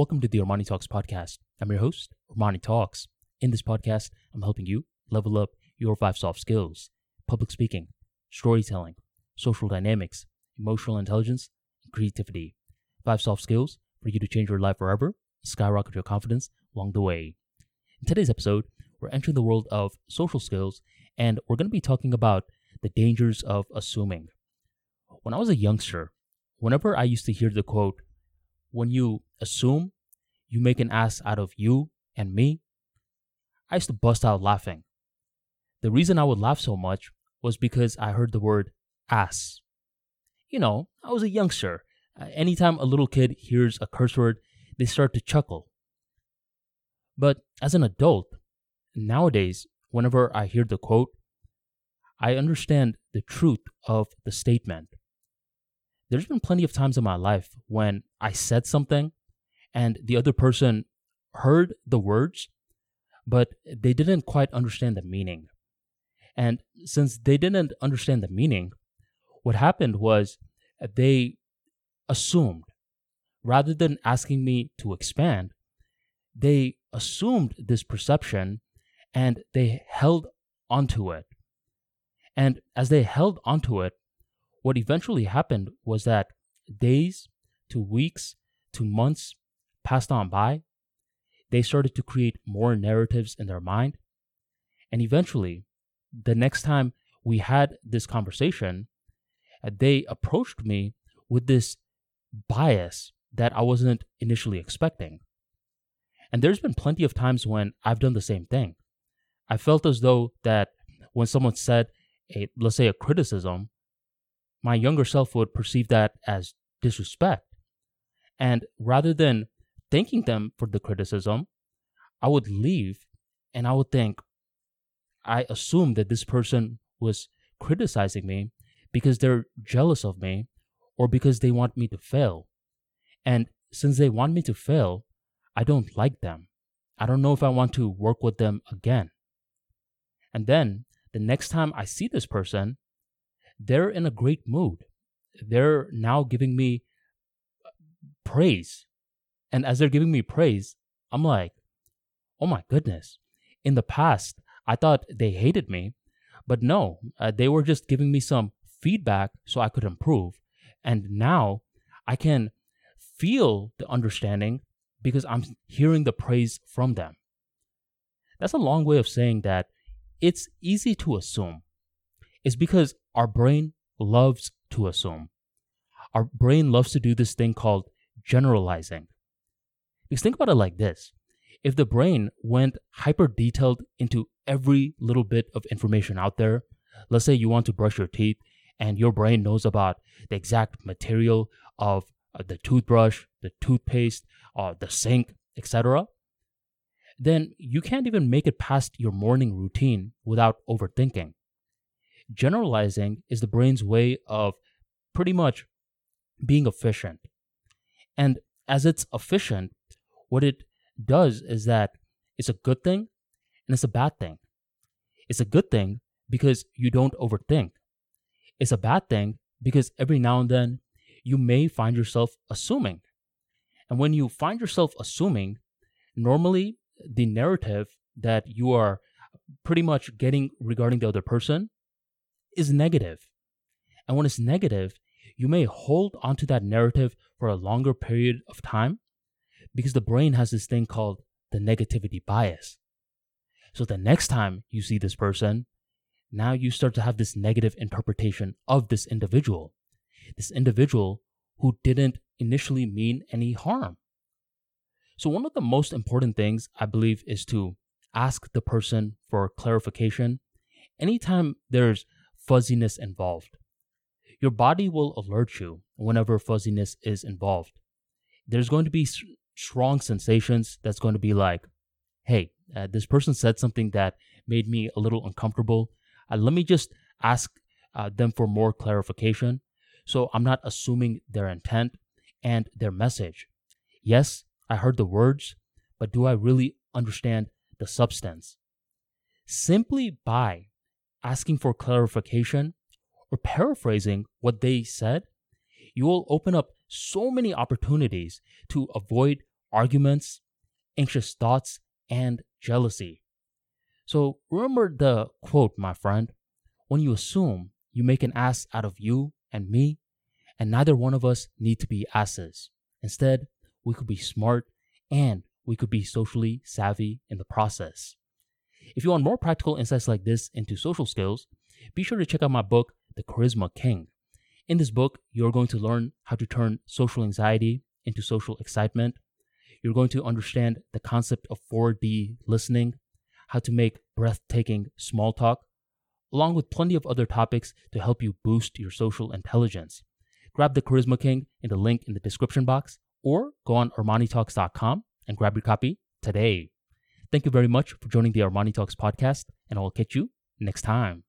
Welcome to the Armani Talks podcast. I'm your host, Armani Talks. In this podcast, I'm helping you level up your five soft skills public speaking, storytelling, social dynamics, emotional intelligence, and creativity. Five soft skills for you to change your life forever, skyrocket your confidence along the way. In today's episode, we're entering the world of social skills and we're going to be talking about the dangers of assuming. When I was a youngster, whenever I used to hear the quote, when you assume, you make an ass out of you and me, I used to bust out laughing. The reason I would laugh so much was because I heard the word ass. You know, I was a youngster. Uh, anytime a little kid hears a curse word, they start to chuckle. But as an adult, nowadays, whenever I hear the quote, I understand the truth of the statement. There's been plenty of times in my life when I said something and the other person heard the words, but they didn't quite understand the meaning. And since they didn't understand the meaning, what happened was they assumed, rather than asking me to expand, they assumed this perception and they held onto it. And as they held onto it, what eventually happened was that days to weeks to months passed on by. They started to create more narratives in their mind. And eventually, the next time we had this conversation, uh, they approached me with this bias that I wasn't initially expecting. And there's been plenty of times when I've done the same thing. I felt as though that when someone said a let's say a criticism, my younger self would perceive that as disrespect. And rather than thanking them for the criticism, I would leave and I would think, I assume that this person was criticizing me because they're jealous of me or because they want me to fail. And since they want me to fail, I don't like them. I don't know if I want to work with them again. And then the next time I see this person, they're in a great mood. They're now giving me praise. And as they're giving me praise, I'm like, oh my goodness. In the past, I thought they hated me, but no, uh, they were just giving me some feedback so I could improve. And now I can feel the understanding because I'm hearing the praise from them. That's a long way of saying that it's easy to assume. It's because our brain loves to assume. Our brain loves to do this thing called generalizing. Because think about it like this if the brain went hyper detailed into every little bit of information out there, let's say you want to brush your teeth and your brain knows about the exact material of uh, the toothbrush, the toothpaste, uh, the sink, etc., then you can't even make it past your morning routine without overthinking. Generalizing is the brain's way of pretty much being efficient. And as it's efficient, what it does is that it's a good thing and it's a bad thing. It's a good thing because you don't overthink. It's a bad thing because every now and then you may find yourself assuming. And when you find yourself assuming, normally the narrative that you are pretty much getting regarding the other person is negative. And when it's negative, you may hold onto that narrative for a longer period of time because the brain has this thing called the negativity bias. So the next time you see this person, now you start to have this negative interpretation of this individual. This individual who didn't initially mean any harm. So, one of the most important things I believe is to ask the person for clarification anytime there's fuzziness involved. Your body will alert you whenever fuzziness is involved. There's going to be strong sensations that's going to be like, hey, uh, this person said something that made me a little uncomfortable. Uh, let me just ask uh, them for more clarification. So I'm not assuming their intent and their message. Yes, I heard the words, but do I really understand the substance? Simply by asking for clarification or paraphrasing what they said, you will open up so many opportunities to avoid arguments, anxious thoughts, and jealousy. So remember the quote, my friend when you assume, you make an ass out of you and me, and neither one of us need to be asses. Instead, we could be smart and we could be socially savvy in the process. If you want more practical insights like this into social skills, be sure to check out my book, The Charisma King. In this book, you're going to learn how to turn social anxiety into social excitement. You're going to understand the concept of 4D listening, how to make breathtaking small talk, along with plenty of other topics to help you boost your social intelligence. Grab the Charisma King in the link in the description box or go on ArmaniTalks.com and grab your copy today. Thank you very much for joining the Armani Talks podcast, and I will catch you next time.